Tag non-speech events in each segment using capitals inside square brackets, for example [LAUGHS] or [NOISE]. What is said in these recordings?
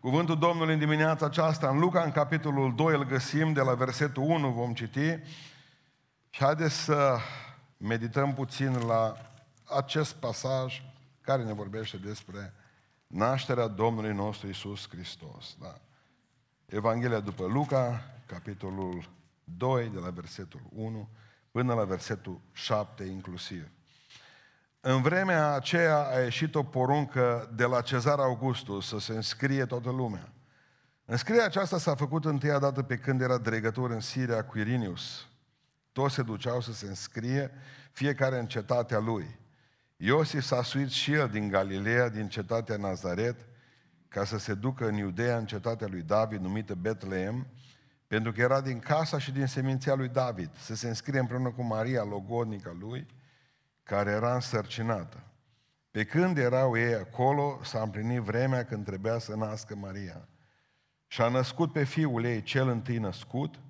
Cuvântul Domnului în dimineața aceasta, în Luca, în capitolul 2, îl găsim de la versetul 1, vom citi. Și haideți să medităm puțin la acest pasaj care ne vorbește despre nașterea Domnului nostru Isus Hristos. Da. Evanghelia după Luca, capitolul 2, de la versetul 1 până la versetul 7 inclusiv. În vremea aceea a ieșit o poruncă de la Cezar Augustus să se înscrie toată lumea. Înscrierea aceasta s-a făcut întâia dată pe când era dregător în Siria cu Irinius. Toți se duceau să se înscrie, fiecare în cetatea lui. Iosif s-a suit și el din Galileea, din cetatea Nazaret, ca să se ducă în Iudeea, în cetatea lui David, numită Betleem, pentru că era din casa și din seminția lui David, să se înscrie împreună cu Maria, logodnica lui, care era însărcinată. Pe când erau ei acolo, s-a împlinit vremea când trebuia să nască Maria. Și a născut pe fiul ei cel întâi născut,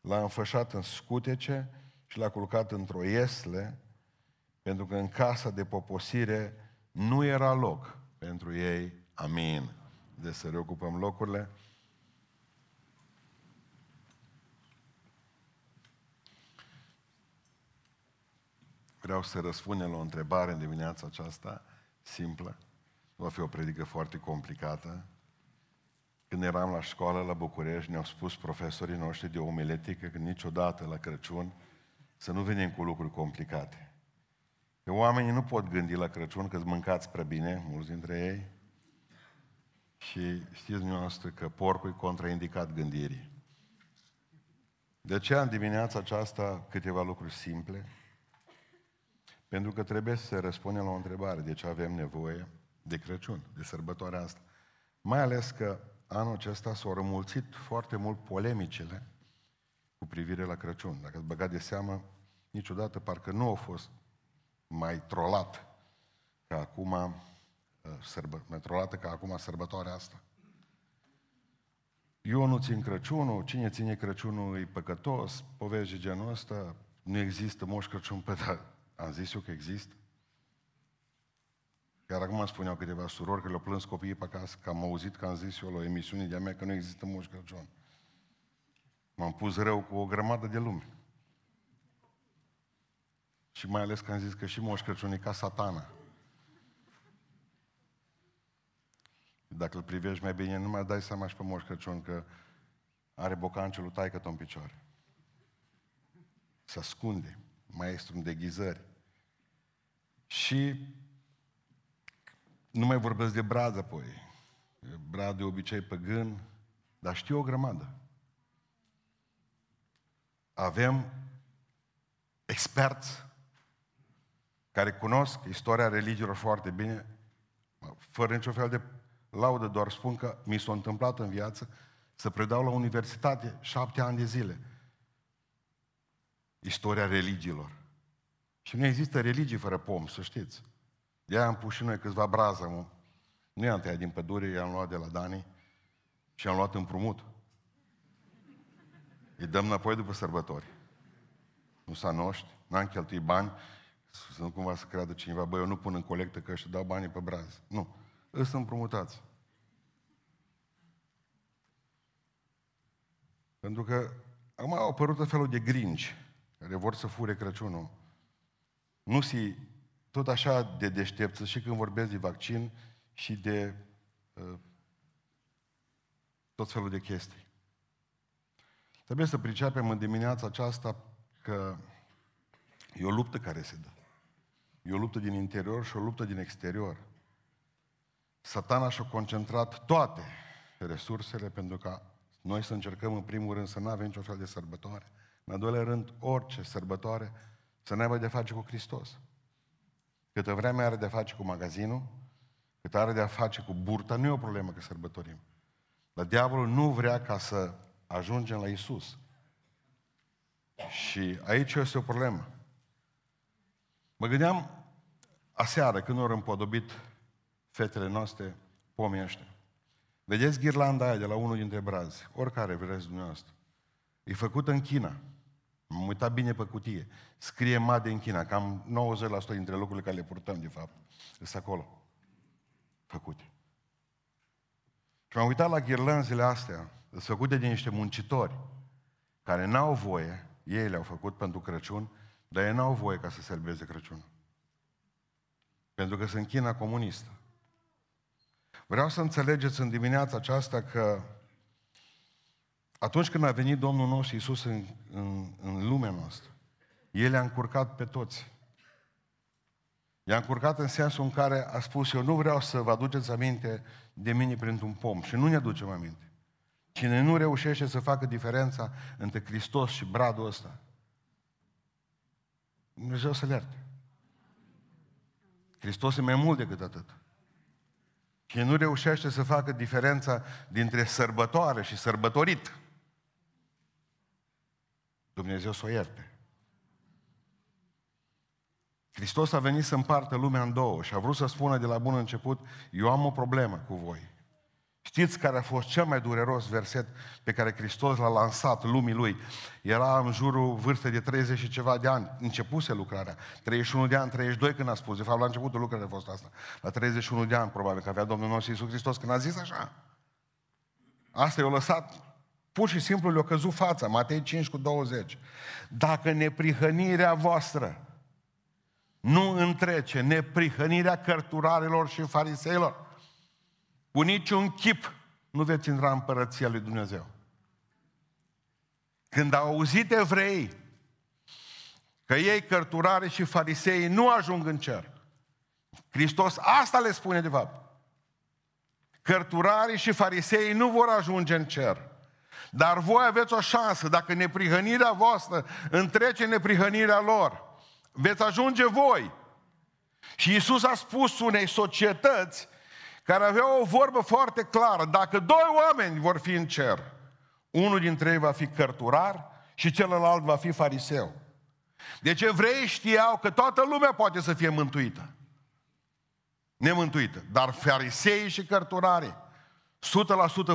l-a înfășat în scutece și l-a culcat într-o iesle, pentru că în casa de poposire nu era loc pentru ei. Amin. De să reocupăm locurile. Vreau să răspundem la o întrebare în dimineața aceasta, simplă. Nu va fi o predică foarte complicată. Când eram la școală la București, ne-au spus profesorii noștri de omiletică că niciodată la Crăciun să nu venim cu lucruri complicate. Că oamenii nu pot gândi la Crăciun că mâncați prea bine, mulți dintre ei, și știți dumneavoastră că porcul e contraindicat gândirii. De aceea, în dimineața aceasta, câteva lucruri simple, pentru că trebuie să răspundem la o întrebare. De ce avem nevoie de Crăciun, de sărbătoarea asta? Mai ales că anul acesta s-au rămulțit foarte mult polemicile cu privire la Crăciun. Dacă ați băgat de seamă, niciodată parcă nu au fost mai trolat ca acum, uh, sărbă, mai trolată ca acum sărbătoarea asta. Eu nu țin Crăciunul, cine ține Crăciunul e păcătos, povești de genul ăsta, nu există moș Crăciun, pe da, am zis eu că există. Chiar acum îmi spuneau câteva surori că le-au plâns copiii pe acasă, că am auzit că am zis eu la o emisiune de-a mea că nu există Moș Crăciun. M-am pus rău cu o grămadă de lume. Și mai ales că am zis că și Moș Crăciun e ca satana. Dacă îl privești mai bine, nu mai dai seama și pe Moș Crăciun că are bocancelul taică în picioare. Se ascunde maestru în deghizări. Și nu mai vorbesc de brad apoi. Brad de obicei păgân, dar știu o grămadă. Avem experți care cunosc istoria religiilor foarte bine, fără niciun fel de laudă, doar spun că mi s-a întâmplat în viață să predau la universitate șapte ani de zile istoria religiilor. Și nu există religii fără pom, să știți. De aia am pus și noi câțiva brază, mă. Nu i-am tăiat din pădure, i-am luat de la Dani și am luat împrumut. Îi dăm înapoi după sărbători. Nu s-a noștri, n-am cheltuit bani, să nu cumva să creadă cineva, băi, eu nu pun în colectă că își dau banii pe braz. Nu, îs împrumutați. Pentru că acum au apărut felul de gringi care vor să fure Crăciunul. Nu si tot așa de deștepță și când vorbesc de vaccin și de uh, tot felul de chestii. Trebuie să pricepem în dimineața aceasta că e o luptă care se dă. E o luptă din interior și o luptă din exterior. Satana și-a concentrat toate resursele pentru ca noi să încercăm în primul rând să nu avem niciun fel de sărbătoare. În al doilea rând, orice sărbătoare să ne aibă de face cu Hristos. Câtă vreme are de face cu magazinul, cât are de face cu burta, nu e o problemă că sărbătorim. Dar diavolul nu vrea ca să ajungem la Isus. Și aici este o problemă. Mă gândeam aseară când au împodobit fetele noastre pomii ăștia. Vedeți ghirlanda aia de la unul dintre brazi, oricare vreți dumneavoastră. E făcută în China. M-am uitat bine pe cutie. Scrie Made în China. Cam 90% dintre lucrurile care le purtăm, de fapt, sunt acolo. Făcute. Și m-am uitat la ghirlanzele astea, sunt făcute de niște muncitori, care n-au voie, ei le-au făcut pentru Crăciun, dar ei n-au voie ca să celebreze Crăciunul. Pentru că sunt China comunistă. Vreau să înțelegeți în dimineața aceasta că atunci când a venit Domnul nostru Iisus în, în, în lumea noastră, El le-a încurcat pe toți. I-a încurcat în sensul în care a spus, eu nu vreau să vă aduceți aminte de mine printr-un pom. Și nu ne aducem aminte. Cine nu reușește să facă diferența între Hristos și bradul ăsta, Dumnezeu să-l ierte. Hristos e mai mult decât atât. Cine nu reușește să facă diferența dintre sărbătoare și sărbătorit, Dumnezeu să o ierte. Hristos a venit să împartă lumea în două și a vrut să spună de la bun început, eu am o problemă cu voi. Știți care a fost cel mai dureros verset pe care Hristos l-a lansat lumii lui? Era în jurul vârstei de 30 și ceva de ani. Începuse lucrarea. 31 de ani, 32 când a spus. De fapt, la începutul lucrării a fost asta. La 31 de ani, probabil, că avea Domnul nostru Iisus Hristos când a zis așa. Asta i-a lăsat pur și simplu le-a căzut fața. Matei 5 cu 20. Dacă neprihănirea voastră nu întrece neprihănirea cărturarilor și fariseilor, cu niciun chip nu veți intra în împărăția lui Dumnezeu. Când au auzit evrei că ei, cărturare și farisei, nu ajung în cer, Hristos asta le spune de fapt. Cărturarii și farisei nu vor ajunge în cer. Dar voi aveți o șansă, dacă neprihănirea voastră întrece neprihănirea lor, veți ajunge voi. Și Isus a spus unei societăți care avea o vorbă foarte clară. Dacă doi oameni vor fi în cer, unul dintre ei va fi cărturar și celălalt va fi fariseu. Deci evreii știau că toată lumea poate să fie mântuită. Nemântuită. Dar farisei și cărturarii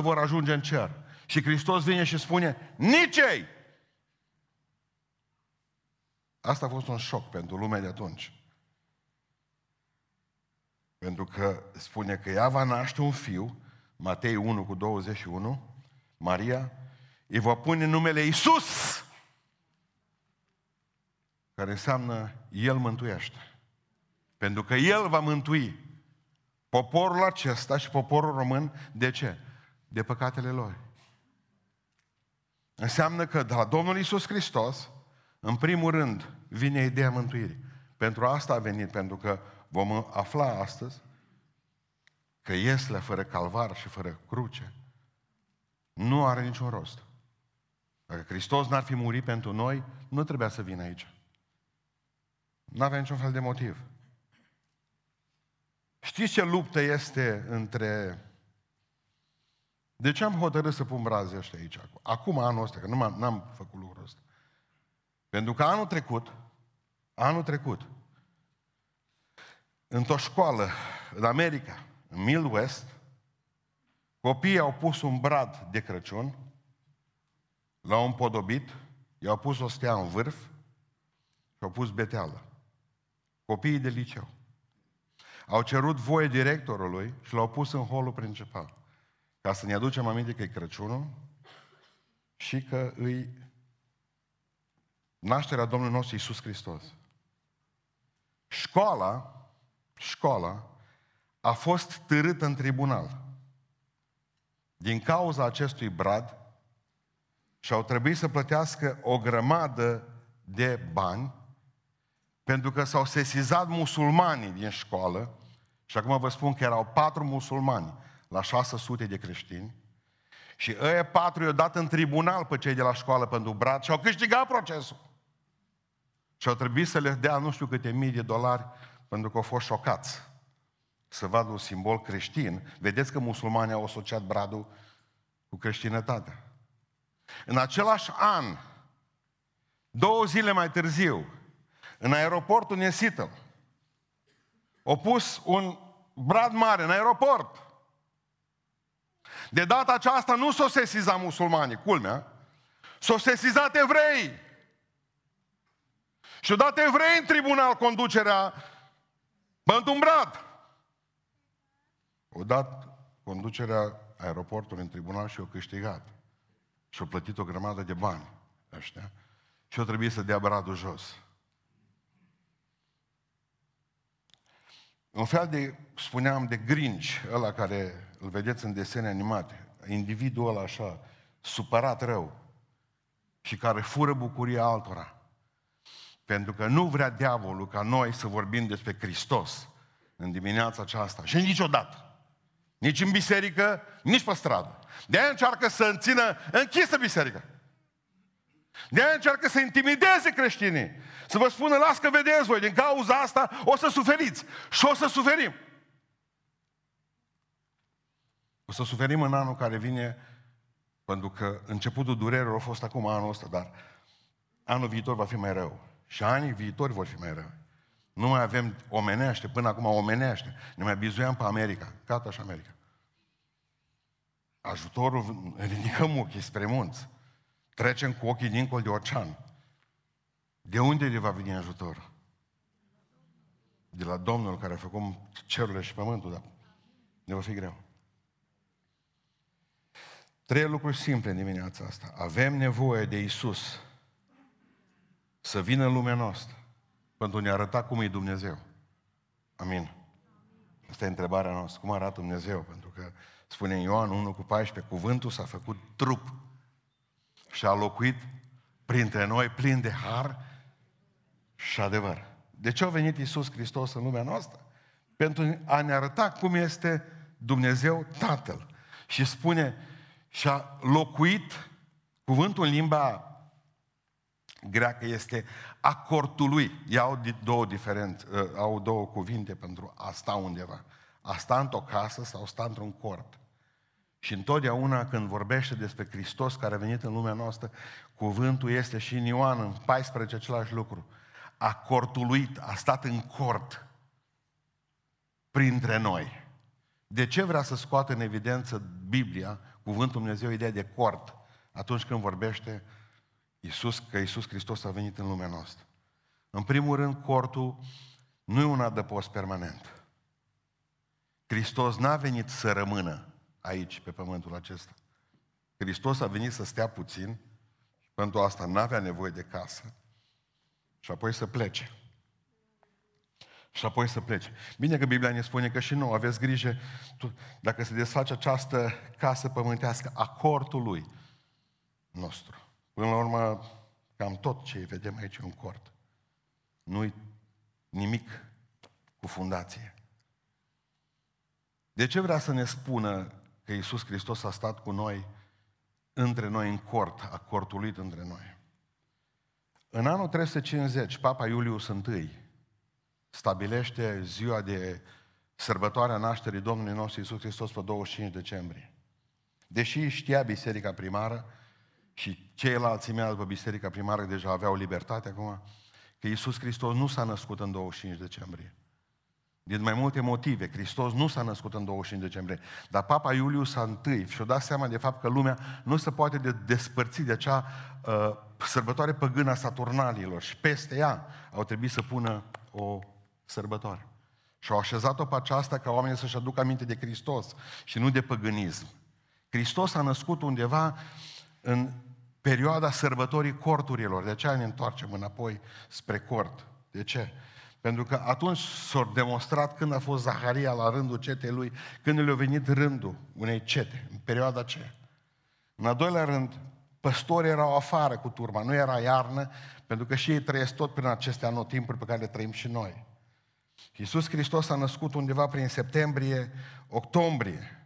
100% vor ajunge în cer. Și Hristos vine și spune, nici ei! Asta a fost un șoc pentru lumea de atunci. Pentru că spune că ea va naște un fiu, Matei 1 cu 21, Maria, îi va pune numele Isus, care înseamnă El mântuiește. Pentru că El va mântui poporul acesta și poporul român, de ce? De păcatele lor. Înseamnă că de la Domnul Isus Hristos, în primul rând, vine ideea mântuirii. Pentru asta a venit, pentru că vom afla astăzi că Ieslea fără calvar și fără cruce nu are niciun rost. Dacă Hristos n-ar fi murit pentru noi, nu trebuia să vină aici. Nu avea niciun fel de motiv. Știți ce luptă este între... De ce am hotărât să pun braze ăștia aici? Acum, anul ăsta, că nu am n-am făcut lucrul ăsta. Pentru că anul trecut, anul trecut, într-o școală în America, în Mill West, copiii au pus un brad de Crăciun, l-au împodobit, i-au pus o stea în vârf și au pus beteală. Copiii de liceu. Au cerut voie directorului și l-au pus în holul principal. Ca să ne aducem aminte că e Crăciunul și că îi nașterea Domnului nostru Iisus Hristos. Școala școala a fost târâtă în tribunal. Din cauza acestui brad și au trebuit să plătească o grămadă de bani pentru că s-au sesizat musulmanii din școală și acum vă spun că erau patru musulmani la 600 de creștini și ăia patru i-au dat în tribunal pe cei de la școală pentru brad și au câștigat procesul. Și au trebuit să le dea nu știu câte mii de dolari pentru că au fost șocați să vadă un simbol creștin. Vedeți că musulmanii au asociat bradul cu creștinătatea. În același an, două zile mai târziu, în aeroportul Nesită, au pus un brad mare în aeroport. De data aceasta nu s-o sesiza musulmanii, culmea, s-o sesizat evrei. Și-au dat evrei în tribunal conducerea Bănt un brad. O dat conducerea aeroportul în tribunal și au câștigat. Și au plătit o grămadă de bani ăștia. Și au trebuit să dea bradul jos. Un fel de, spuneam, de grinci, ăla care îl vedeți în desene animate. Individul ăla așa, supărat rău și care fură bucuria altora. Pentru că nu vrea diavolul ca noi să vorbim despre Hristos în dimineața aceasta. Și niciodată. Nici în biserică, nici pe stradă. De-aia încearcă să înțină închisă biserica. De-aia încearcă să intimideze creștinii. Să vă spună, las că vedeți voi, din cauza asta o să suferiți. Și o să suferim. O să suferim în anul care vine, pentru că începutul durerilor a fost acum anul ăsta, dar anul viitor va fi mai rău. Și anii viitori vor fi mai rău. Nu mai avem omenește, până acum omenește. Ne mai bizuiam pe America. Gata și America. Ajutorul, ridicăm ochii spre munți. Trecem cu ochii dincolo de ocean. De unde le va veni ajutor? De la Domnul care a făcut cerurile și pământul, dar ne va fi greu. Trei lucruri simple în dimineața asta. Avem nevoie de Isus să vină în lumea noastră pentru a ne arăta cum e Dumnezeu. Amin. Asta e întrebarea noastră. Cum arată Dumnezeu? Pentru că spune Ioan 1 cu 14, cuvântul s-a făcut trup și a locuit printre noi plin de har și adevăr. De ce a venit Isus Hristos în lumea noastră? Pentru a ne arăta cum este Dumnezeu Tatăl. Și spune, și a locuit, cuvântul în limba greacă este acortului. Iau două, diferent, ă, au două cuvinte pentru a sta undeva. A sta într-o casă sau sta într-un cort. Și întotdeauna când vorbește despre Hristos care a venit în lumea noastră, cuvântul este și în Ioan, în 14, același lucru. A cortuluit, a stat în cort printre noi. De ce vrea să scoată în evidență Biblia, cuvântul Dumnezeu, ideea de cort, atunci când vorbește Iisus, că Iisus Hristos a venit în lumea noastră? În primul rând, cortul nu e un adăpost permanent. Hristos n-a venit să rămână aici, pe pământul acesta. Hristos a venit să stea puțin și pentru asta n-avea nevoie de casă și apoi să plece. Și apoi să plece. Bine că Biblia ne spune că și nu aveți grijă, tu, dacă se desface această casă pământească, acordul lui nostru. Până la urmă, cam tot ce vedem aici e un cort. Nu-i nimic cu fundație. De ce vrea să ne spună că Iisus Hristos a stat cu noi, între noi, în cort, a cortulit între noi. În anul 350, Papa Iulius I stabilește ziua de sărbătoarea nașterii Domnului nostru Iisus Hristos pe 25 decembrie. Deși știa biserica primară și ceilalți mei după biserica primară deja aveau libertate acum, că Iisus Hristos nu s-a născut în 25 decembrie. Din mai multe motive. Hristos nu s-a născut în 25 decembrie. Dar Papa Iulius I și-a dat seama de fapt că lumea nu se poate de despărți de acea uh, sărbătoare păgână a Saturnalilor. Și peste ea au trebuit să pună o sărbătoare. Și au așezat-o pe aceasta ca oamenii să-și aducă aminte de Hristos și nu de păgânism. Hristos a născut undeva în perioada sărbătorii corturilor. De aceea ne întoarcem înapoi spre cort. De ce? Pentru că atunci s-a demonstrat când a fost Zaharia la rândul cetei lui, când le-a venit rândul unei cete, în perioada aceea. În al doilea rând, păstorii erau afară cu turma, nu era iarnă, pentru că și ei trăiesc tot prin aceste anotimpuri pe care le trăim și noi. Iisus Hristos a născut undeva prin septembrie, octombrie.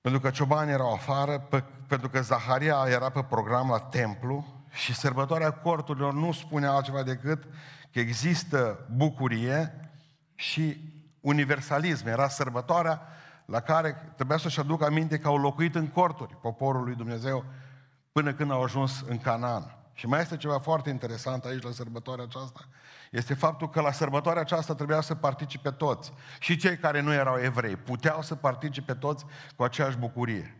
Pentru că ciobanii erau afară, pe, pentru că Zaharia era pe program la templu și sărbătoarea corturilor nu spune altceva decât că există bucurie și universalism. Era sărbătoarea la care trebuia să-și aducă aminte că au locuit în corturi poporul lui Dumnezeu până când au ajuns în Canaan. Și mai este ceva foarte interesant aici la sărbătoarea aceasta. Este faptul că la sărbătoarea aceasta trebuia să participe toți. Și cei care nu erau evrei puteau să participe toți cu aceeași bucurie.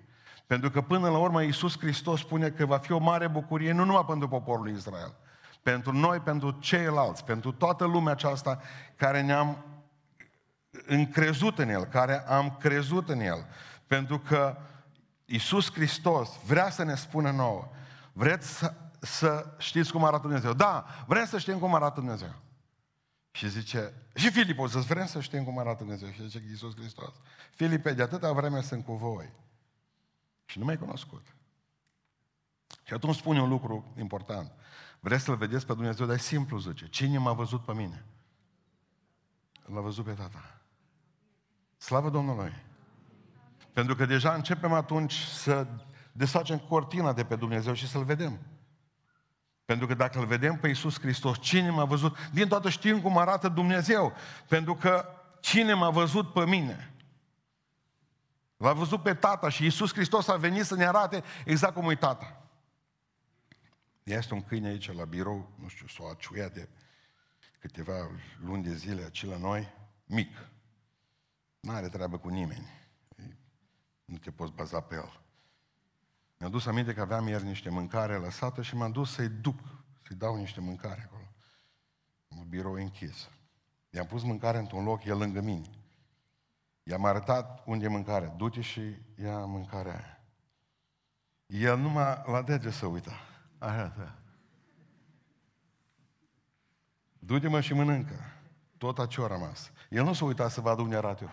Pentru că până la urmă Iisus Hristos spune că va fi o mare bucurie nu numai pentru poporul Israel, pentru noi, pentru ceilalți, pentru toată lumea aceasta care ne-am încrezut în El, care am crezut în El. Pentru că Iisus Hristos vrea să ne spună nouă, vreți să, să știți cum arată Dumnezeu? Da, vrem să știm cum arată Dumnezeu. Și zice, și Filip, o să vrem să știm cum arată Dumnezeu. Și zice Iisus Hristos, Filipe, de atâta vreme sunt cu voi. Și nu mai cunoscut. Și atunci spune un lucru important. Vreți să-L vedeți pe Dumnezeu, dar e simplu, zice. Cine m-a văzut pe mine? L-a văzut pe Tata. Slavă Domnului! Pentru că deja începem atunci să desfacem cortina de pe Dumnezeu și să-L vedem. Pentru că dacă îl vedem pe Iisus Hristos, cine m-a văzut? Din toată știm cum arată Dumnezeu. Pentru că cine m-a văzut pe mine? L-a văzut pe Tata și Iisus Hristos a venit să ne arate exact cum e Tata. Este un câine aici la birou, nu știu, s-o aciuia de câteva luni de zile aici la noi, mic. Nu are treabă cu nimeni. Nu te poți baza pe el. Mi-a dus aminte că aveam ieri niște mâncare lăsată și m-am dus să-i duc, să-i dau niște mâncare acolo. Un birou închis. I-am pus mâncare într-un loc, el lângă mine. I-am arătat unde e mâncare. Du-te și ia mâncarea aia. El numai la dege să uită. Așa, da. Du-te mă și mănâncă. Tot ce a rămas. El nu s-a uitat să vadă unde arată eu.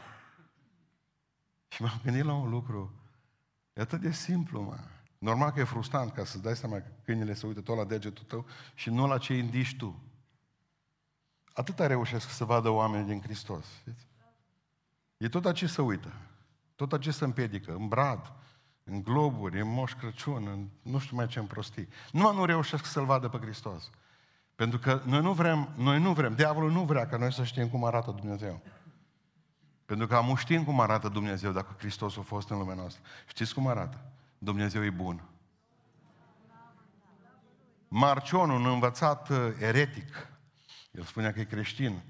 Și m-am gândit la un lucru. E atât de simplu, mă. Normal că e frustrant ca să-ți dai seama că câinele se uită tot la degetul tău și nu la ce indici tu. Atâta reușesc să vadă oamenii din Hristos. Știți? E tot aici să uită. Tot aici să împiedică. În brad, în globuri, în moș Crăciun, în nu știu mai ce în prostii. Nu nu reușesc să-L vadă pe Hristos. Pentru că noi nu vrem, noi nu vrem, diavolul nu vrea ca noi să știm cum arată Dumnezeu. Pentru că am știm cum arată Dumnezeu dacă Hristos a fost în lumea noastră. Știți cum arată? Dumnezeu e bun. Marcion, un învățat uh, eretic, el spunea că e creștin,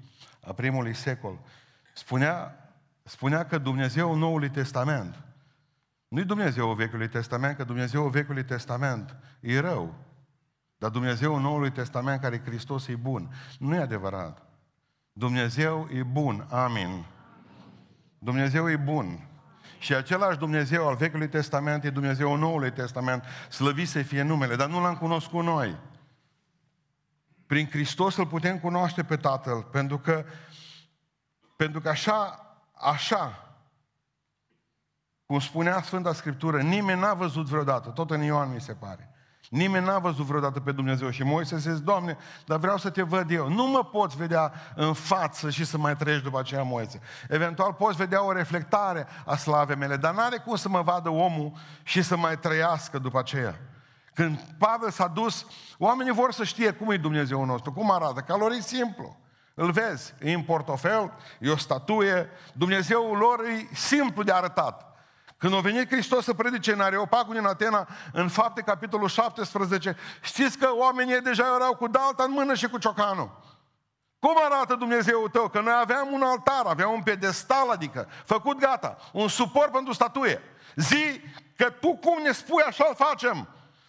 a primului secol, spunea, spunea că Dumnezeu Noului Testament, nu-i Dumnezeu Vechiului Testament, că Dumnezeu Vechiului Testament e rău. Dar Dumnezeu Noului Testament, care e Hristos, e bun. Nu e adevărat. Dumnezeu e bun. Amin. Dumnezeu e bun. Și același Dumnezeu al Vechiului Testament e Dumnezeu Noului Testament. Slăvit să fie numele, dar nu l-am cunoscut noi. Prin Hristos îl putem cunoaște pe Tatăl, pentru că, pentru că așa, așa, cum spunea Sfânta Scriptură, nimeni n-a văzut vreodată, tot în Ioan mi se pare, Nimeni n-a văzut vreodată pe Dumnezeu și Moise zice, Doamne, dar vreau să te văd eu. Nu mă poți vedea în față și să mai treci după aceea Moise. Eventual poți vedea o reflectare a slavei mele, dar n-are cum să mă vadă omul și să mai trăiască după aceea. Când Pavel s-a dus, oamenii vor să știe cum e Dumnezeu nostru, cum arată. Calorii simplu. Îl vezi, e în portofel, e o statuie, Dumnezeul lor e simplu de arătat. Când a venit Hristos să predice în Areopagul în Atena, în fapte capitolul 17, știți că oamenii deja erau cu dalta în mână și cu ciocanul. Cum arată Dumnezeu tău? Că noi aveam un altar, aveam un pedestal, adică făcut gata, un suport pentru statuie. Zi că tu cum ne spui, așa îl facem.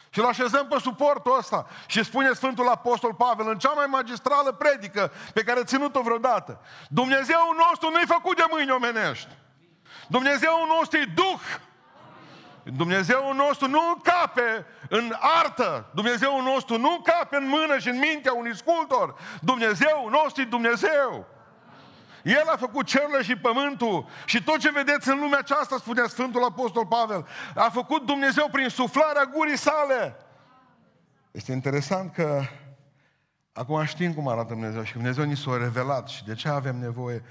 Și îl așezăm pe suportul ăsta. Și spune Sfântul Apostol Pavel în cea mai magistrală predică pe care a ținut-o vreodată. Dumnezeu nostru nu-i făcut de mâini omenești. Dumnezeu nostru e Duh. Dumnezeu nostru nu încape în artă. Dumnezeu nostru nu încape în mână și în mintea unui sculptor. Dumnezeu nostru e Dumnezeu. El a făcut cerurile și pământul și tot ce vedeți în lumea aceasta, spunea Sfântul Apostol Pavel, a făcut Dumnezeu prin suflarea gurii sale. Este interesant că acum știm cum arată Dumnezeu și Dumnezeu ni s-a revelat și de ce avem nevoie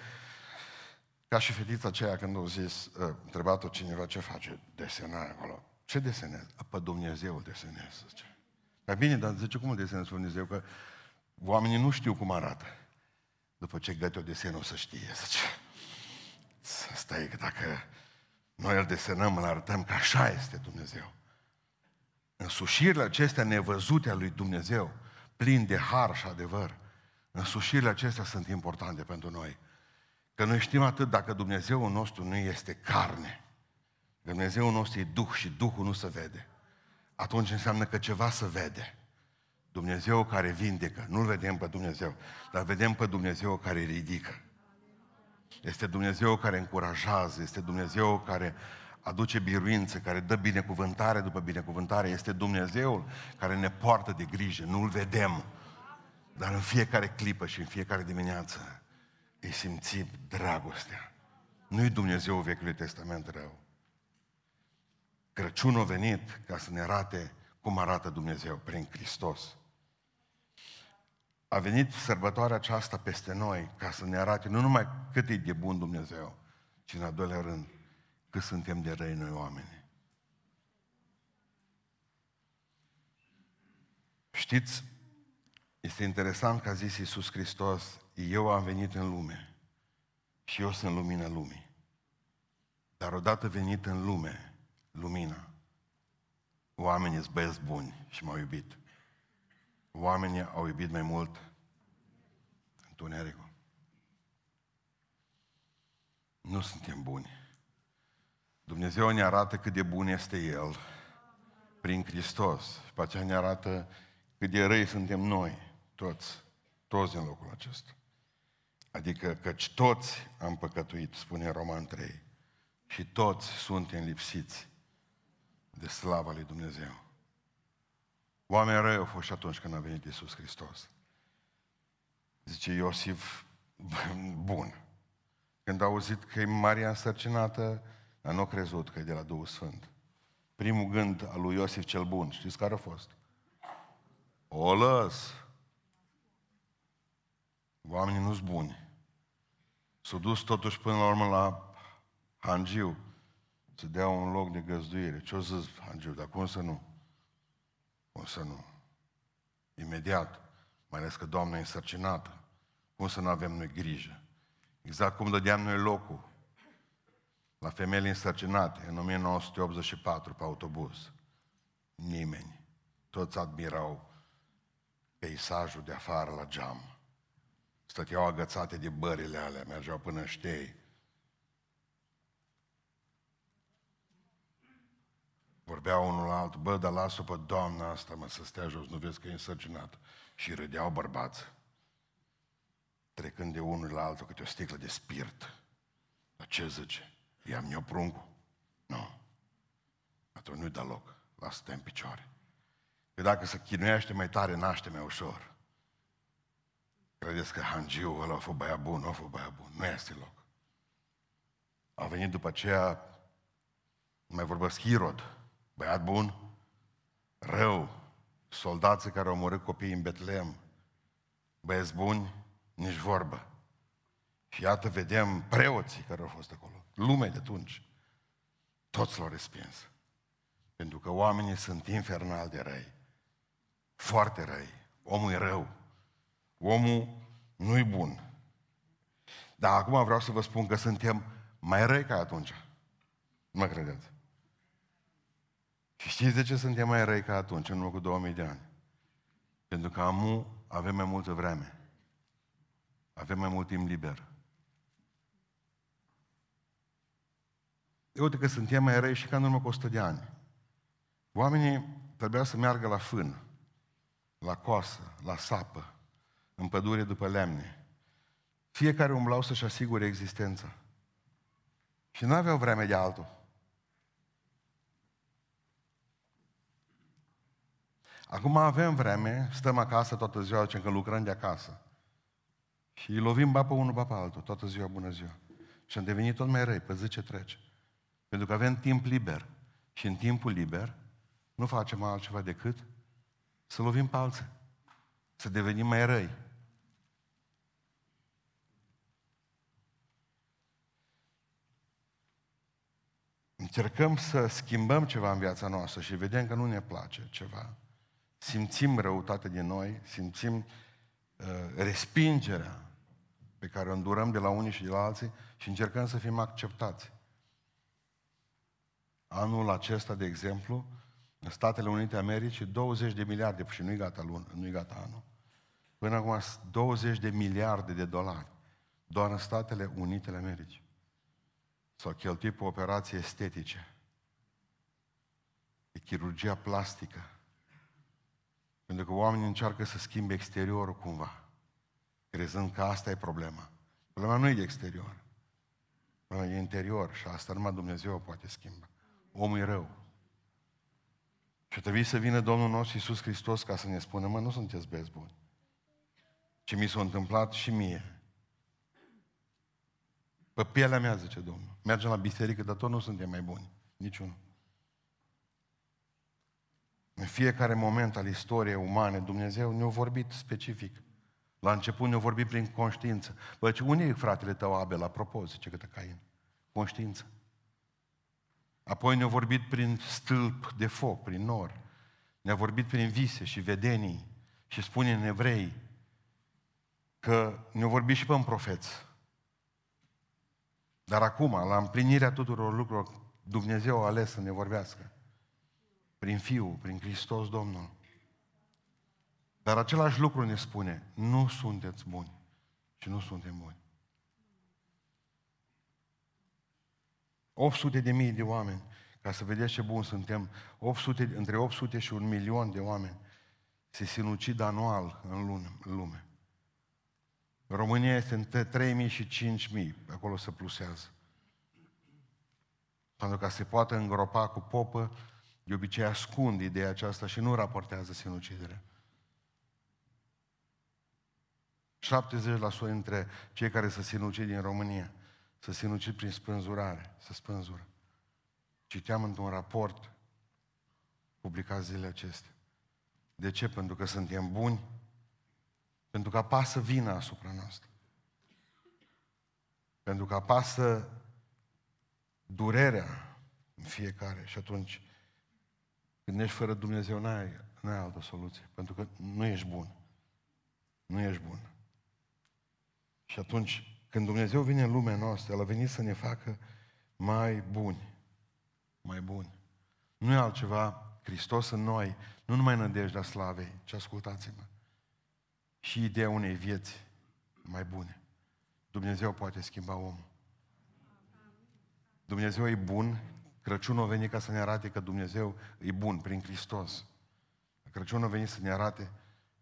ca și fetița aceea când au zis, uh, întrebat-o cineva ce face, desenare acolo. Ce desenez? Pe Dumnezeu desenez, zice. Dar bine, dar zice, cum desenez pe Dumnezeu? Că oamenii nu știu cum arată. După ce găte o desen, o să știe, zice. Asta e că dacă noi îl desenăm, îl arătăm că așa este Dumnezeu. Însușirile acestea nevăzute a lui Dumnezeu, plin de har și adevăr, însușirile acestea sunt importante pentru noi. Că noi știm atât dacă Dumnezeul nostru nu este carne. Dumnezeul nostru e Duh și Duhul nu se vede. Atunci înseamnă că ceva se vede. Dumnezeu care vindecă. Nu-L vedem pe Dumnezeu, dar vedem pe Dumnezeu care ridică. Este Dumnezeu care încurajează, este Dumnezeu care aduce biruință, care dă binecuvântare după binecuvântare. Este Dumnezeul care ne poartă de grijă, nu-L vedem. Dar în fiecare clipă și în fiecare dimineață îi simțim dragostea. Nu-i Dumnezeu Vechiului Testament rău. Crăciunul a venit ca să ne arate cum arată Dumnezeu prin Hristos. A venit sărbătoarea aceasta peste noi ca să ne arate nu numai cât e de bun Dumnezeu, ci în al doilea rând cât suntem de răi noi oameni. Știți, este interesant că a zis Iisus Hristos, eu am venit în lume și eu sunt lumina lumii. Dar odată venit în lume, lumina, oamenii sunt băieți buni și m-au iubit. Oamenii au iubit mai mult întunericul. Nu suntem buni. Dumnezeu ne arată cât de bun este El prin Hristos. Și pe aceea ne arată cât de răi suntem noi, toți, toți în locul acesta. Adică căci toți am păcătuit, spune Roman 3, și toți suntem lipsiți de slava lui Dumnezeu. Oameni răi au fost și atunci când a venit Iisus Hristos. Zice Iosif, [LAUGHS] bun. Când a auzit că e Maria însărcinată, dar nu a crezut că e de la Duhul Sfânt. Primul gând al lui Iosif cel bun, știți care a fost? O lăs. Oamenii nu sunt buni. S-au dus totuși până la urmă la Hangiu să dea un loc de găzduire. Ce-o zis Hangiu? Dar cum să nu? Cum să nu? Imediat. Mai ales că Doamna e însărcinată. Cum să nu avem noi grijă? Exact cum dădeam noi locul la femeile însărcinate în 1984 pe autobuz. Nimeni. Toți admirau peisajul de afară la geam. Stăteau agățate de bările alea, mergeau până ștei. Vorbeau unul la altul, bă, dar lasă pe doamna asta, mă, să stea jos, nu vezi că e însărcinată. Și râdeau bărbați, trecând de unul la altul câte o sticlă de spirit. Dar ce zice? I-am eu pruncul? Nu. Atunci nu-i da loc. Lasă-te în picioare. Că dacă se chinuiește mai tare, naște mai ușor. Credeți că hangiul ăla a fost băiat bun? Nu a fost băiat bun. Nu este loc. A venit după aceea, mai vorbesc Hirod, băiat bun, rău, soldații care au omorât copiii în Betlehem, băieți buni, nici vorbă. Și iată, vedem preoții care au fost acolo, lumea de atunci, toți l-au respins. Pentru că oamenii sunt infernal de răi. Foarte răi. Omul e rău. Omul nu-i bun. Dar acum vreau să vă spun că suntem mai răi ca atunci. Nu mă credeți. Și știți de ce suntem mai răi ca atunci, în urmă cu 2000 de ani? Pentru că amu avem mai multă vreme. Avem mai mult timp liber. Eu uite că suntem mai răi și ca în urmă cu 100 de ani. Oamenii trebuiau să meargă la fân, la coasă, la sapă, în pădure după lemne. Fiecare umblau să-și asigure existența. Și nu aveau vreme de altul. Acum avem vreme, stăm acasă toată ziua, zicem că lucrăm de acasă. Și îi lovim ba pe unul, ba pe altul, toată ziua, bună ziua. Și am devenit tot mai răi, pe zi ce trece. Pentru că avem timp liber. Și în timpul liber nu facem altceva decât să lovim pe alții. Să devenim mai răi. Încercăm să schimbăm ceva în viața noastră și vedem că nu ne place ceva simțim răutate din noi, simțim uh, respingerea pe care o îndurăm de la unii și de la alții și încercăm să fim acceptați. Anul acesta, de exemplu, în Statele Unite Americii, 20 de miliarde, și nu-i gata, lună, nu-i gata anul. Până acum, 20 de miliarde de dolari, doar în Statele Unite ale Americii. S-au cheltuit pe operații estetice, pe chirurgia plastică, pentru că oamenii încearcă să schimbe exteriorul cumva, crezând că asta e problema. Problema nu e de exterior. în interior și asta numai Dumnezeu o poate schimba. Omul e rău. Și trebuie să vină Domnul nostru Iisus Hristos ca să ne spună, mă, nu sunteți băieți buni. Ce mi s-a întâmplat și mie. Pe pielea mea, zice Domnul. Mergem la biserică, dar tot nu suntem mai buni. Niciunul. În fiecare moment al istoriei umane, Dumnezeu ne-a vorbit specific. La început ne-a vorbit prin conștiință. Bă, ce unde e fratele tău Abel, apropo, zice că Cain? Conștiință. Apoi ne-a vorbit prin stâlp de foc, prin nor. Ne-a vorbit prin vise și vedenii. Și spune în evrei că ne-a vorbit și pe un profeț. Dar acum, la împlinirea tuturor lucrurilor, Dumnezeu a ales să ne vorbească. Prin Fiul, prin Hristos Domnul. Dar același lucru ne spune, nu sunteți buni și nu suntem buni. 800 de mii de oameni, ca să vedeți ce bun suntem, 800, între 800 și un milion de oameni se sinucid anual în lume. România este între 3.000 și 5.000, acolo se plusează. Pentru ca se poată îngropa cu popă, de obicei ascund ideea aceasta și nu raportează sinuciderea. 70% dintre cei care se sinucid din România se sinucid prin spânzurare, se spânzură. Citeam într-un raport publicat zilele acestea. De ce? Pentru că suntem buni pentru că apasă vina asupra noastră. Pentru că apasă durerea în fiecare și atunci când ești fără Dumnezeu n-ai, n-ai altă soluție. Pentru că nu ești bun. Nu ești bun. Și atunci, când Dumnezeu vine în lumea noastră, El a venit să ne facă mai buni. Mai buni. Nu e altceva, Hristos în noi, nu numai nădejdea slavei, ci ascultați-mă și ideea unei vieți mai bune. Dumnezeu poate schimba omul. Dumnezeu e bun. Crăciunul a venit ca să ne arate că Dumnezeu e bun prin Hristos. Crăciunul a venit să ne arate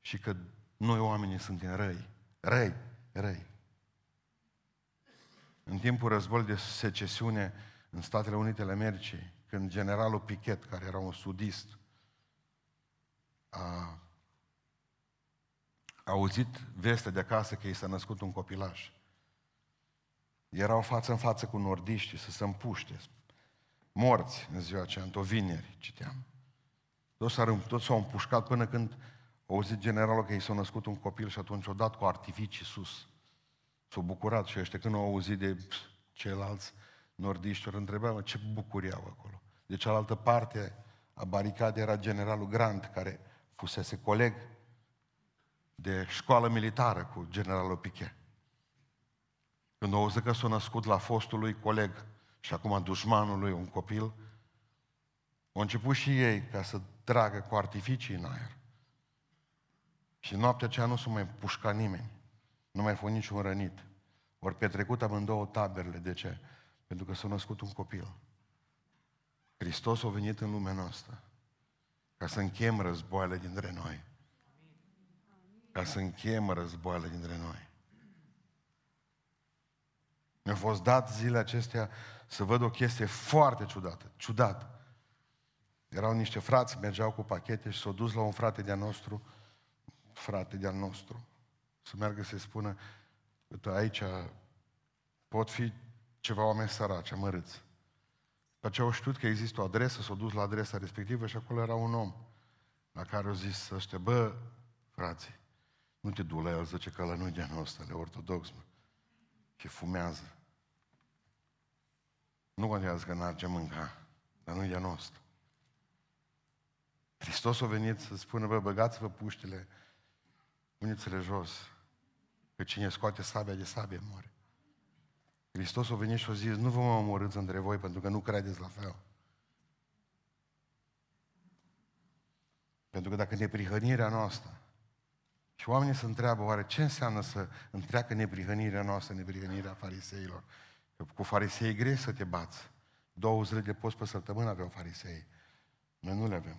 și că noi oamenii suntem răi. Răi, răi. În timpul războiului de secesiune în Statele Unite ale Americii, când generalul Pichet, care era un sudist, a auzit vestea de acasă că i s-a născut un copilaș. Erau față în față cu nordiștii să se împuște. Morți în ziua aceea, într-o vineri, citeam. Toți s-au, toți s-au împușcat până când a auzit generalul că i s-a născut un copil și atunci o dat cu artificii sus. S-au bucurat și ăștia când au auzit de ceilalți nordiști, ori întrebau ce bucurie au acolo. De cealaltă parte a baricadei era generalul Grant, care fusese coleg de școală militară cu generalul Piquet. Când au că s-a născut la fostul lui coleg și acum dușmanul lui un copil, au început și ei ca să tragă cu artificii în aer. Și noaptea aceea nu s-a mai pușcat nimeni. Nu mai fost niciun rănit. Ori petrecut amândouă taberele. De ce? Pentru că s-a născut un copil. Hristos a venit în lumea noastră ca să închem războaiele dintre noi ca să încheiem războaiele dintre noi. Mi-a fost dat zilele acestea să văd o chestie foarte ciudată, ciudată. Erau niște frați, mergeau cu pachete și s-au dus la un frate de-a nostru, frate de-al nostru, să meargă să-i spună, uite, aici pot fi ceva oameni săraci, amărâți. După ce au știut că există o adresă, s-au dus la adresa respectivă și acolo era un om la care au zis ăștia, bă, frații, nu te du la el, zice că la nu de nostru, le ortodox, mă. Și fumează. Nu contează că n-ar ce mânca, dar nu-i de nostru. Hristos a venit să spună, bă, băgați-vă puștile, puneți-le jos, că cine scoate sabia de sabie moare. Hristos a venit și a zis, nu vă mă omorâți între voi pentru că nu credeți la fel. Pentru că dacă neprihănirea noastră și oamenii se întreabă, oare ce înseamnă să întreacă neprihănirea noastră, neprihănirea fariseilor? Că cu farisei grei să te bați. Două zile de post pe săptămână aveau farisei. Noi nu le avem.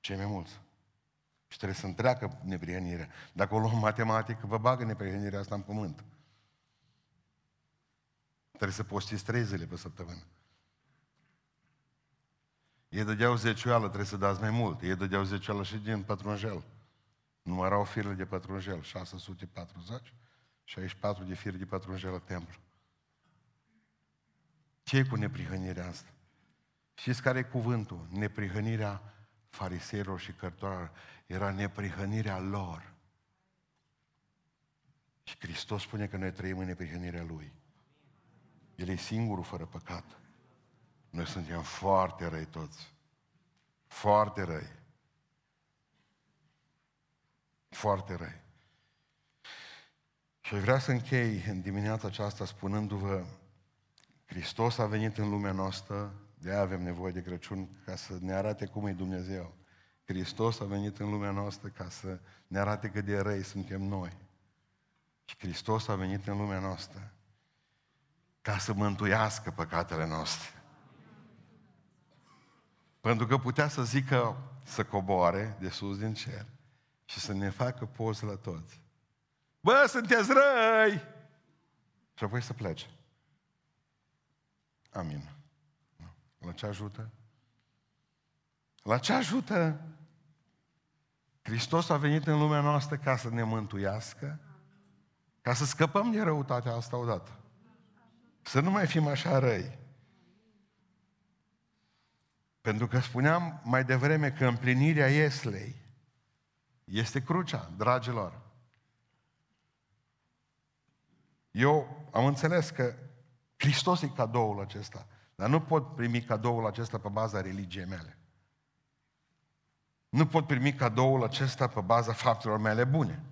Cei mai mulți. Și trebuie să întreacă neprihănirea. Dacă o luăm matematic, vă bagă neprihănirea asta în pământ. Trebuie să postiți trei zile pe săptămână. Ei dădeau zecioală, trebuie să dați mai mult. Ei dădeau zecioală și din pătrunjel. Numărau firele de pătrunjel, 640, 64 de fire de pătrunjel la templu. ce cu neprihănirea asta? Știți care e cuvântul? Neprihănirea fariseilor și cărtorilor era neprihănirea lor. Și Hristos spune că noi trăim în neprihănirea Lui. El e singurul fără păcat. Noi suntem foarte răi toți. Foarte răi. Foarte răi. Și vreau să închei în dimineața aceasta spunându-vă Hristos a venit în lumea noastră, de aia avem nevoie de Crăciun ca să ne arate cum e Dumnezeu. Hristos a venit în lumea noastră ca să ne arate cât de răi suntem noi. Și Hristos a venit în lumea noastră ca să mântuiască păcatele noastre. Pentru că putea să zică să coboare de sus din cer și să ne facă poză la toți. Bă, sunteți răi! Și apoi să plece. Amin. La ce ajută? La ce ajută? Hristos a venit în lumea noastră ca să ne mântuiască, ca să scăpăm de răutatea asta odată. Să nu mai fim așa răi. Pentru că spuneam mai devreme că împlinirea Ieslei este crucea, dragilor. Eu am înțeles că Hristos e cadoul acesta, dar nu pot primi cadoul acesta pe baza religiei mele. Nu pot primi cadoul acesta pe baza faptelor mele bune.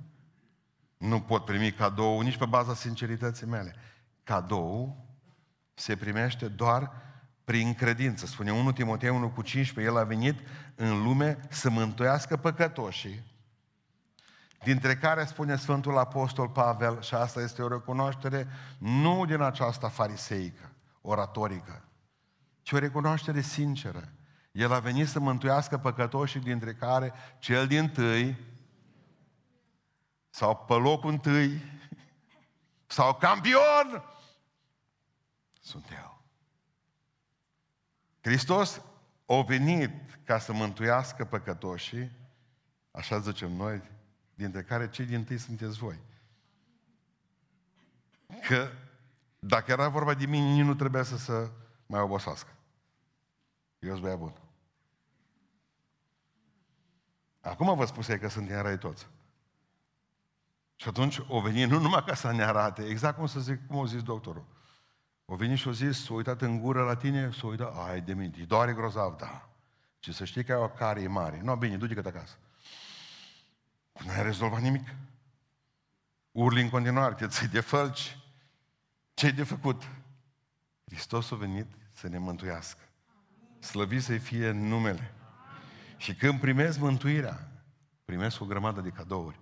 Nu pot primi cadou nici pe baza sincerității mele. Cadou se primește doar prin credință. Spune 1 Timotei 1 cu 15, El a venit în lume să mântuiască păcătoșii, dintre care spune Sfântul Apostol Pavel, și asta este o recunoaștere nu din aceasta fariseică, oratorică, ci o recunoaștere sinceră. El a venit să mântuiască păcătoșii, dintre care cel din tâi, sau pe locul întâi, sau campion, sunt eu. Hristos a venit ca să mântuiască păcătoșii, așa zicem noi, dintre care cei din tâi sunteți voi. Că dacă era vorba de mine, nici nu trebuia să se mai obosească. Eu sunt băiat bun. Acum vă spuse că suntem răi toți. Și atunci o veni nu numai ca să ne arate, exact cum să zic, cum a zis doctorul. O venit și o zis, s-a uitat în gură la tine, s-a uitat, ai de minte, doare grozav, da. Și să știi că ai o carie mare. Nu, bine, du-te acasă. Nu ai rezolvat nimic. Urli în continuare, te ții de fălci. ce de făcut? Hristos a venit să ne mântuiască. Slăvit să-i fie numele. Și când primesc mântuirea, primesc o grămadă de cadouri.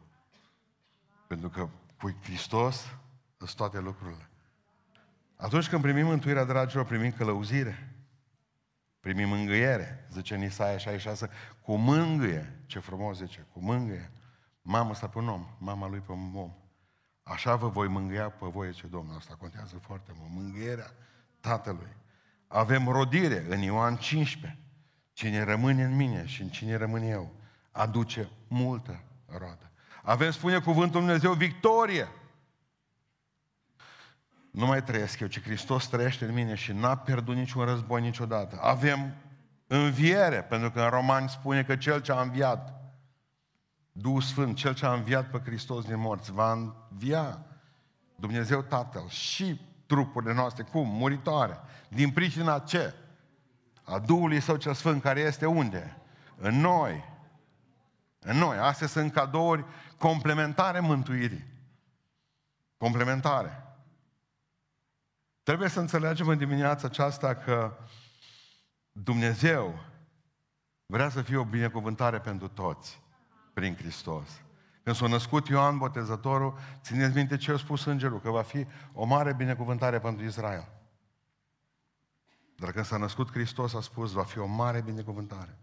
Pentru că cu Hristos sunt toate lucrurile. Atunci când primim mântuirea, dragilor, primim călăuzire. Primim mângâiere, zice în Isaia 66, cu mângâie, ce frumos zice, cu mângâie. Mama sa pe un om, mama lui pe un om. Așa vă voi mângâia pe voi, ce Domnul. Asta contează foarte mult. Mângâierea Tatălui. Avem rodire în Ioan 15. Cine rămâne în mine și în cine rămân eu, aduce multă roadă. Avem, spune cuvântul Dumnezeu, victorie. Nu mai trăiesc eu, ci Hristos trăiește în mine și n-a pierdut niciun război niciodată. Avem înviere, pentru că în Romani spune că cel ce a înviat, Duhul Sfânt, cel ce a înviat pe Hristos din morți, va învia Dumnezeu Tatăl și trupurile noastre, cum? Muritoare. Din pricina ce? A Duhului Său cel Sfânt, care este unde? În noi. În noi. Astea sunt cadouri complementare mântuirii. Complementare. Trebuie să înțelegem în dimineața aceasta că Dumnezeu vrea să fie o binecuvântare pentru toți prin Hristos. Când s-a născut Ioan Botezătorul, țineți minte ce a spus îngerul, că va fi o mare binecuvântare pentru Israel. Dar când s-a născut Hristos, a spus, va fi o mare binecuvântare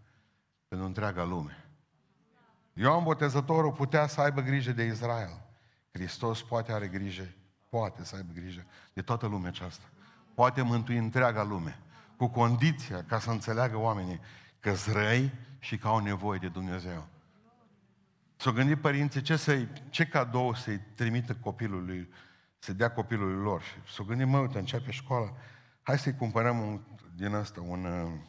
pentru întreaga lume. Ioan Botezătorul putea să aibă grijă de Israel. Hristos poate are grijă, poate să aibă grijă de toată lumea aceasta. poate mântui întreaga lume. Cu condiția ca să înțeleagă oamenii că răi și că au nevoie de Dumnezeu. S-au gândit părinții ce, să ce cadou să-i trimită copilului, să dea copilului lor. Și s-au gândit, mă, uite, începe școala, hai să-i cumpărăm un, din ăsta, un uh,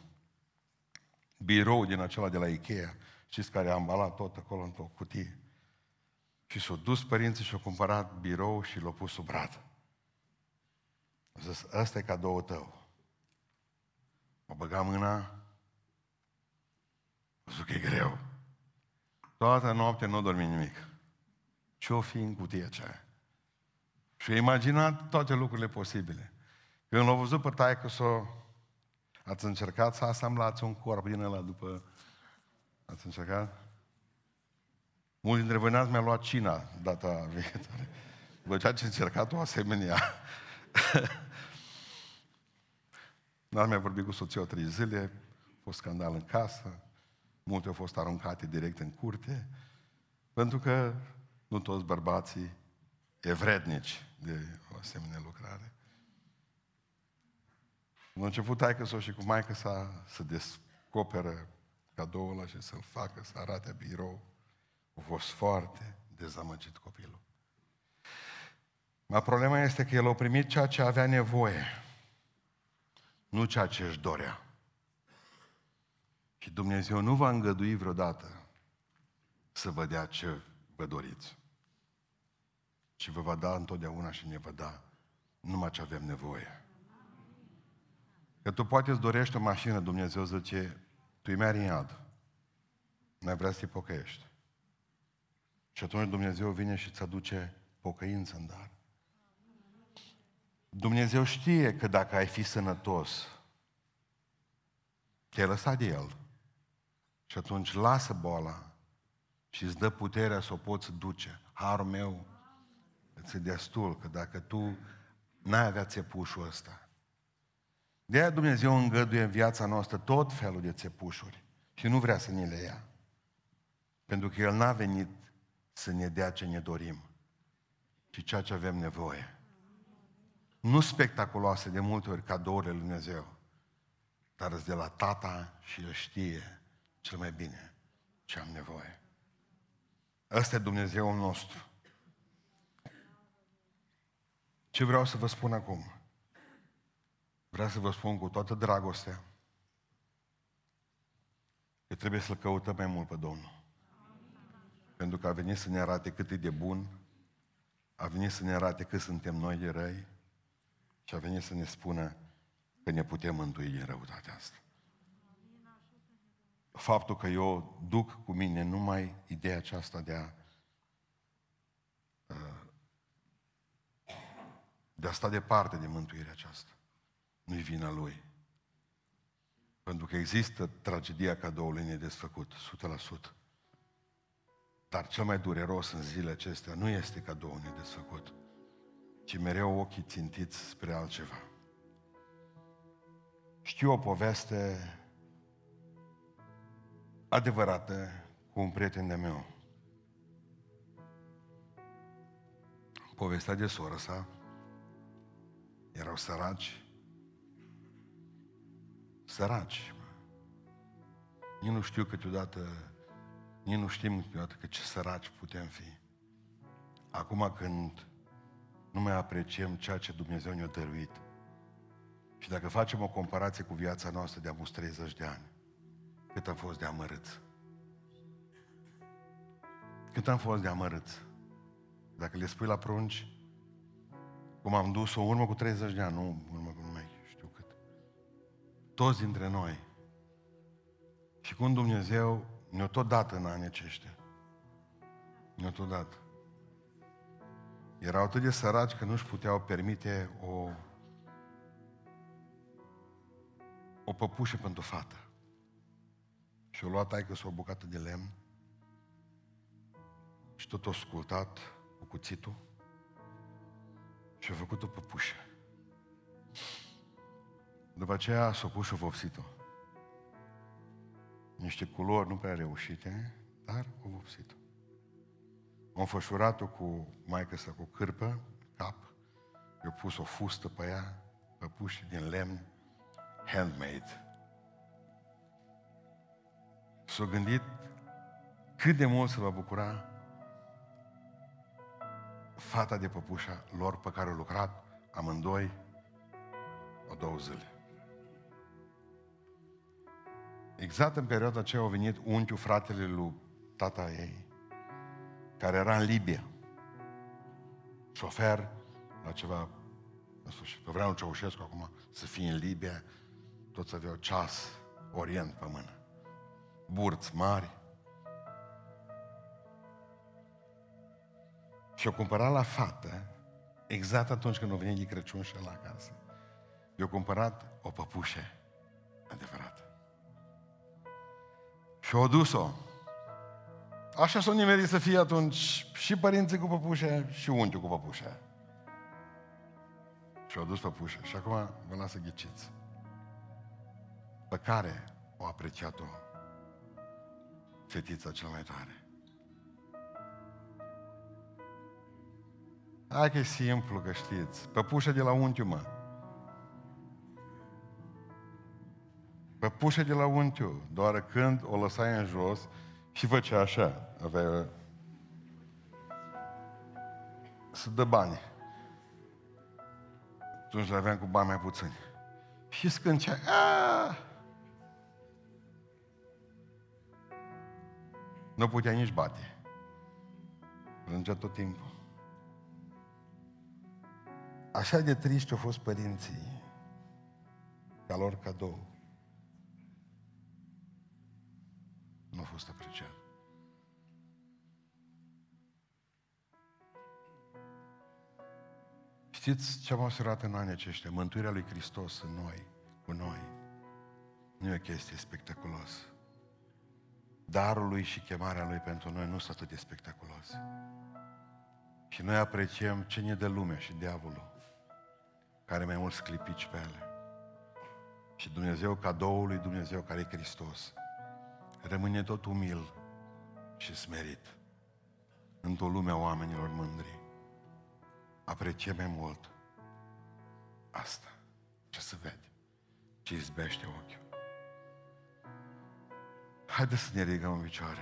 birou din acela de la Ikea, știți, care a ambalat tot acolo într-o cutie. Și s-au dus părinții și au cumpărat birou și l-au pus sub brad. A zis, ăsta e cadoul tău. Mă băga mâna, a zis că e greu. Toată noaptea nu dormi nimic. Ce-o fi în cutia aceea? Și a imaginat toate lucrurile posibile. Când l-a văzut pe taică s-o, ați încercat să asamblați un corp din ăla după... Ați încercat? Mulți dintre voi n-ați mai luat cina data viitoare. După ce ați încercat o asemenea... [LAUGHS] N-ați mai vorbit cu soția trei zile, a fost scandal în casă, multe au fost aruncate direct în curte, pentru că nu toți bărbații e vrednici de o asemenea lucrare. În început taică să și cu maică sa să descoperă cadoul ăla și să-l facă, să arate birou. A fost foarte dezamăgit copilul. Ma problema este că el a primit ceea ce avea nevoie, nu ceea ce își dorea. Și Dumnezeu nu va îngădui vreodată să vă dea ce vă doriți. Și vă va da întotdeauna și ne va da numai ce avem nevoie. Că tu poate îți dorești o mașină, Dumnezeu zice, tu îi mergi în iad. N-ai vrea să-i pocăiești. Și atunci Dumnezeu vine și îți aduce pocăință în dar. Dumnezeu știe că dacă ai fi sănătos, te-ai lăsat de El. Și atunci lasă boala și îți dă puterea să o poți duce. Harul meu îți e destul, că dacă tu n-ai avea țepușul ăsta. De aia Dumnezeu îngăduie în viața noastră tot felul de țepușuri și nu vrea să ne le ia. Pentru că El n-a venit să ne dea ce ne dorim, ci ceea ce avem nevoie. Nu spectaculoase de multe ori cadourile lui Dumnezeu, dar de la tata și El știe cel mai bine ce am nevoie. Ăsta e Dumnezeul nostru. Ce vreau să vă spun acum? Vreau să vă spun cu toată dragostea că trebuie să-L căutăm mai mult pe Domnul. Pentru că a venit să ne arate cât e de bun, a venit să ne arate cât suntem noi de răi și a venit să ne spună că ne putem mântui din răutatea asta. Faptul că eu duc cu mine numai ideea aceasta de a uh, de a sta departe de mântuirea aceasta. Nu-i vina lui. Pentru că există tragedia cadoului nedesfăcut, 100%. Dar cel mai dureros în zilele acestea nu este cadoul nedesfăcut, ci mereu ochii țintiți spre altceva. Știu o poveste adevărată cu un prieten de meu. Povestea de soră sa, erau săraci, săraci. Nici nu știu câteodată, nici nu știm câteodată că ce săraci putem fi. Acum când nu mai apreciem ceea ce Dumnezeu ne-a dăruit, și dacă facem o comparație cu viața noastră de acum 30 de ani, cât am fost de amărâți. Cât am fost de amărâți. Dacă le spui la prunci, cum am dus-o urmă cu 30 de ani, nu urmă cu numai știu cât. Toți dintre noi. Și cum Dumnezeu ne-a tot dat în anii aceștia. Ne-a tot dat. Erau atât de săraci că nu-și puteau permite o o păpușă pentru fată. Și-o luat taică o bucată de lemn și tot o scultat cu cuțitul și a făcut o păpușă. După aceea s-a pus și vopsit-o. Niște culori nu prea reușite, dar o vopsit-o. Am fășurat-o cu maică să cu cârpă, cap, i-a pus o fustă pe ea păpuși din lemn, handmade. S-a gândit cât de mult se va bucura fata de păpușa lor pe care au lucrat amândoi o două zile. Exact în perioada aceea au venit unchiul fratele lui tata ei, care era în Libia. Șofer la ceva, în sfârșit, pe vremea Ceaușescu acum, să fie în Libia, toți aveau ceas orient pe mână. Burți mari. Și o cumpărat la fată, exact atunci când a venit de Crăciun și la acasă. i-a cumpărat o păpușă adevărată. Și a dus-o. Așa s-au nimerit să fie atunci și părinții cu păpușe și unchiul cu păpușe. Și au dus păpușe. Și acum vă lasă ghiciți. Pe care o apreciat-o fetița cel mai tare. Hai că e simplu, că știți. Păpușa de la unchiul, mă. Păpușa de la unchiul, doar când o lăsai în jos și făcea așa, avea să dă bani. Atunci le aveam cu bani mai puțini. Și scâncea, Aaah! Nu putea nici bate. Plângea tot timpul. Așa de triști au fost părinții ca lor cadou. Nu a fost apreciat. Știți ce am observat în anii aceștia? Mântuirea lui Hristos în noi, cu noi, nu e o chestie spectaculoasă darul lui și chemarea lui pentru noi nu sunt atât de spectaculoase. Și noi apreciem ce ne dă lumea și diavolul, care mai mult sclipici pe ele. Și Dumnezeu, cadoul lui Dumnezeu, care e Hristos, rămâne tot umil și smerit într-o lume a oamenilor mândri. Apreciem mai mult asta. Ce să vede? Ce izbește ochiul. Haideți să ne ridicăm în picioare.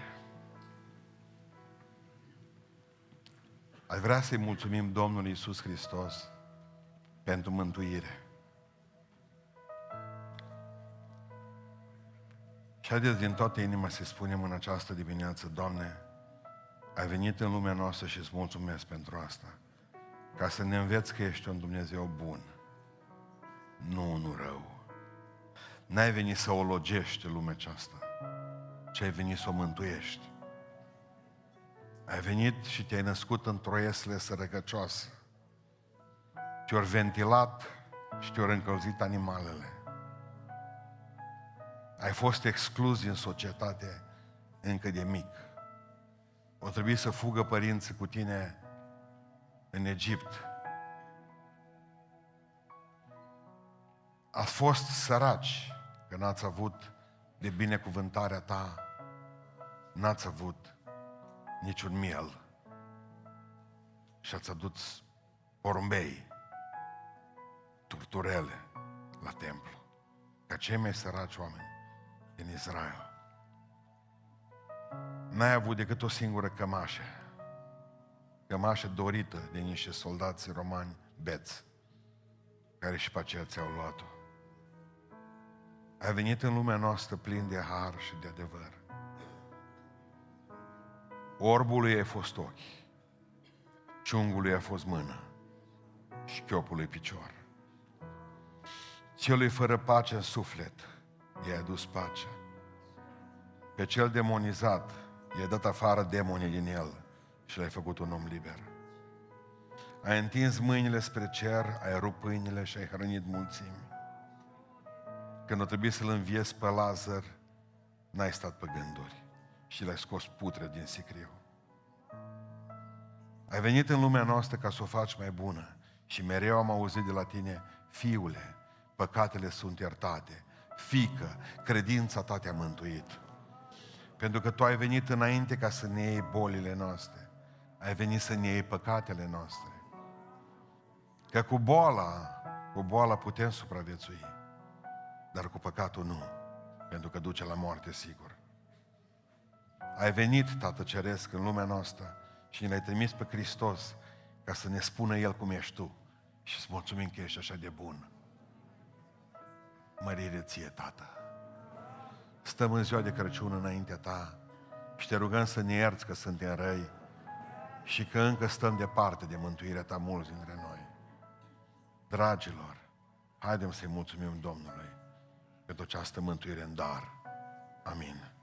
Aș vrea să-i mulțumim Domnului Iisus Hristos pentru mântuire. Și haideți din toată inima să spunem în această dimineață, Doamne, ai venit în lumea noastră și îți mulțumesc pentru asta. Ca să ne înveți că ești un Dumnezeu bun. Nu unul rău. N-ai venit să o logești lumea aceasta ce ai venit să o mântuiești. Ai venit și te-ai născut într-o iesle sărăcăcioasă. Te-au ventilat și te-au încălzit animalele. Ai fost exclus din societate încă de mic. O trebuie să fugă părinții cu tine în Egipt. Ați fost săraci, că n-ați avut de binecuvântarea ta n-ați avut niciun miel și ați adus porumbei, turturele la templu, ca cei mai săraci oameni din Israel. N-ai avut decât o singură cămașă, cămașă dorită de niște soldați romani beți, care și pe aceea ți-au luat-o. Ai venit în lumea noastră plin de har și de adevăr. Orbului ai fost ochi, ciungului a fost mână și chiopului picior. Celui fără pace în suflet i-a adus pace. Pe cel demonizat i-a dat afară demonii din el și l-ai făcut un om liber. Ai întins mâinile spre cer, ai rupt pâinile și ai hrănit mulțimi. Când o trebuie să-l înviezi pe Lazar, n-ai stat pe gânduri și l-ai scos putre din sicriu. Ai venit în lumea noastră ca să o faci mai bună și mereu am auzit de la tine, fiule, păcatele sunt iertate, fică, credința ta te-a mântuit. Pentru că tu ai venit înainte ca să ne iei bolile noastre. Ai venit să ne iei păcatele noastre. Că cu boala, Cu boala putem supraviețui, dar cu păcatul nu, pentru că duce la moarte sigur. Ai venit, Tată Ceresc, în lumea noastră și ne-ai trimis pe Hristos ca să ne spună El cum ești Tu și să mulțumim că ești așa de bun. Mărire ție, Tată. Stăm în ziua de Crăciun înaintea Ta și te rugăm să ne ierți că suntem răi și că încă stăm departe de mântuirea Ta mulți dintre noi. Dragilor, haidem să-i mulțumim Domnului pentru această mântuire în dar. Amin.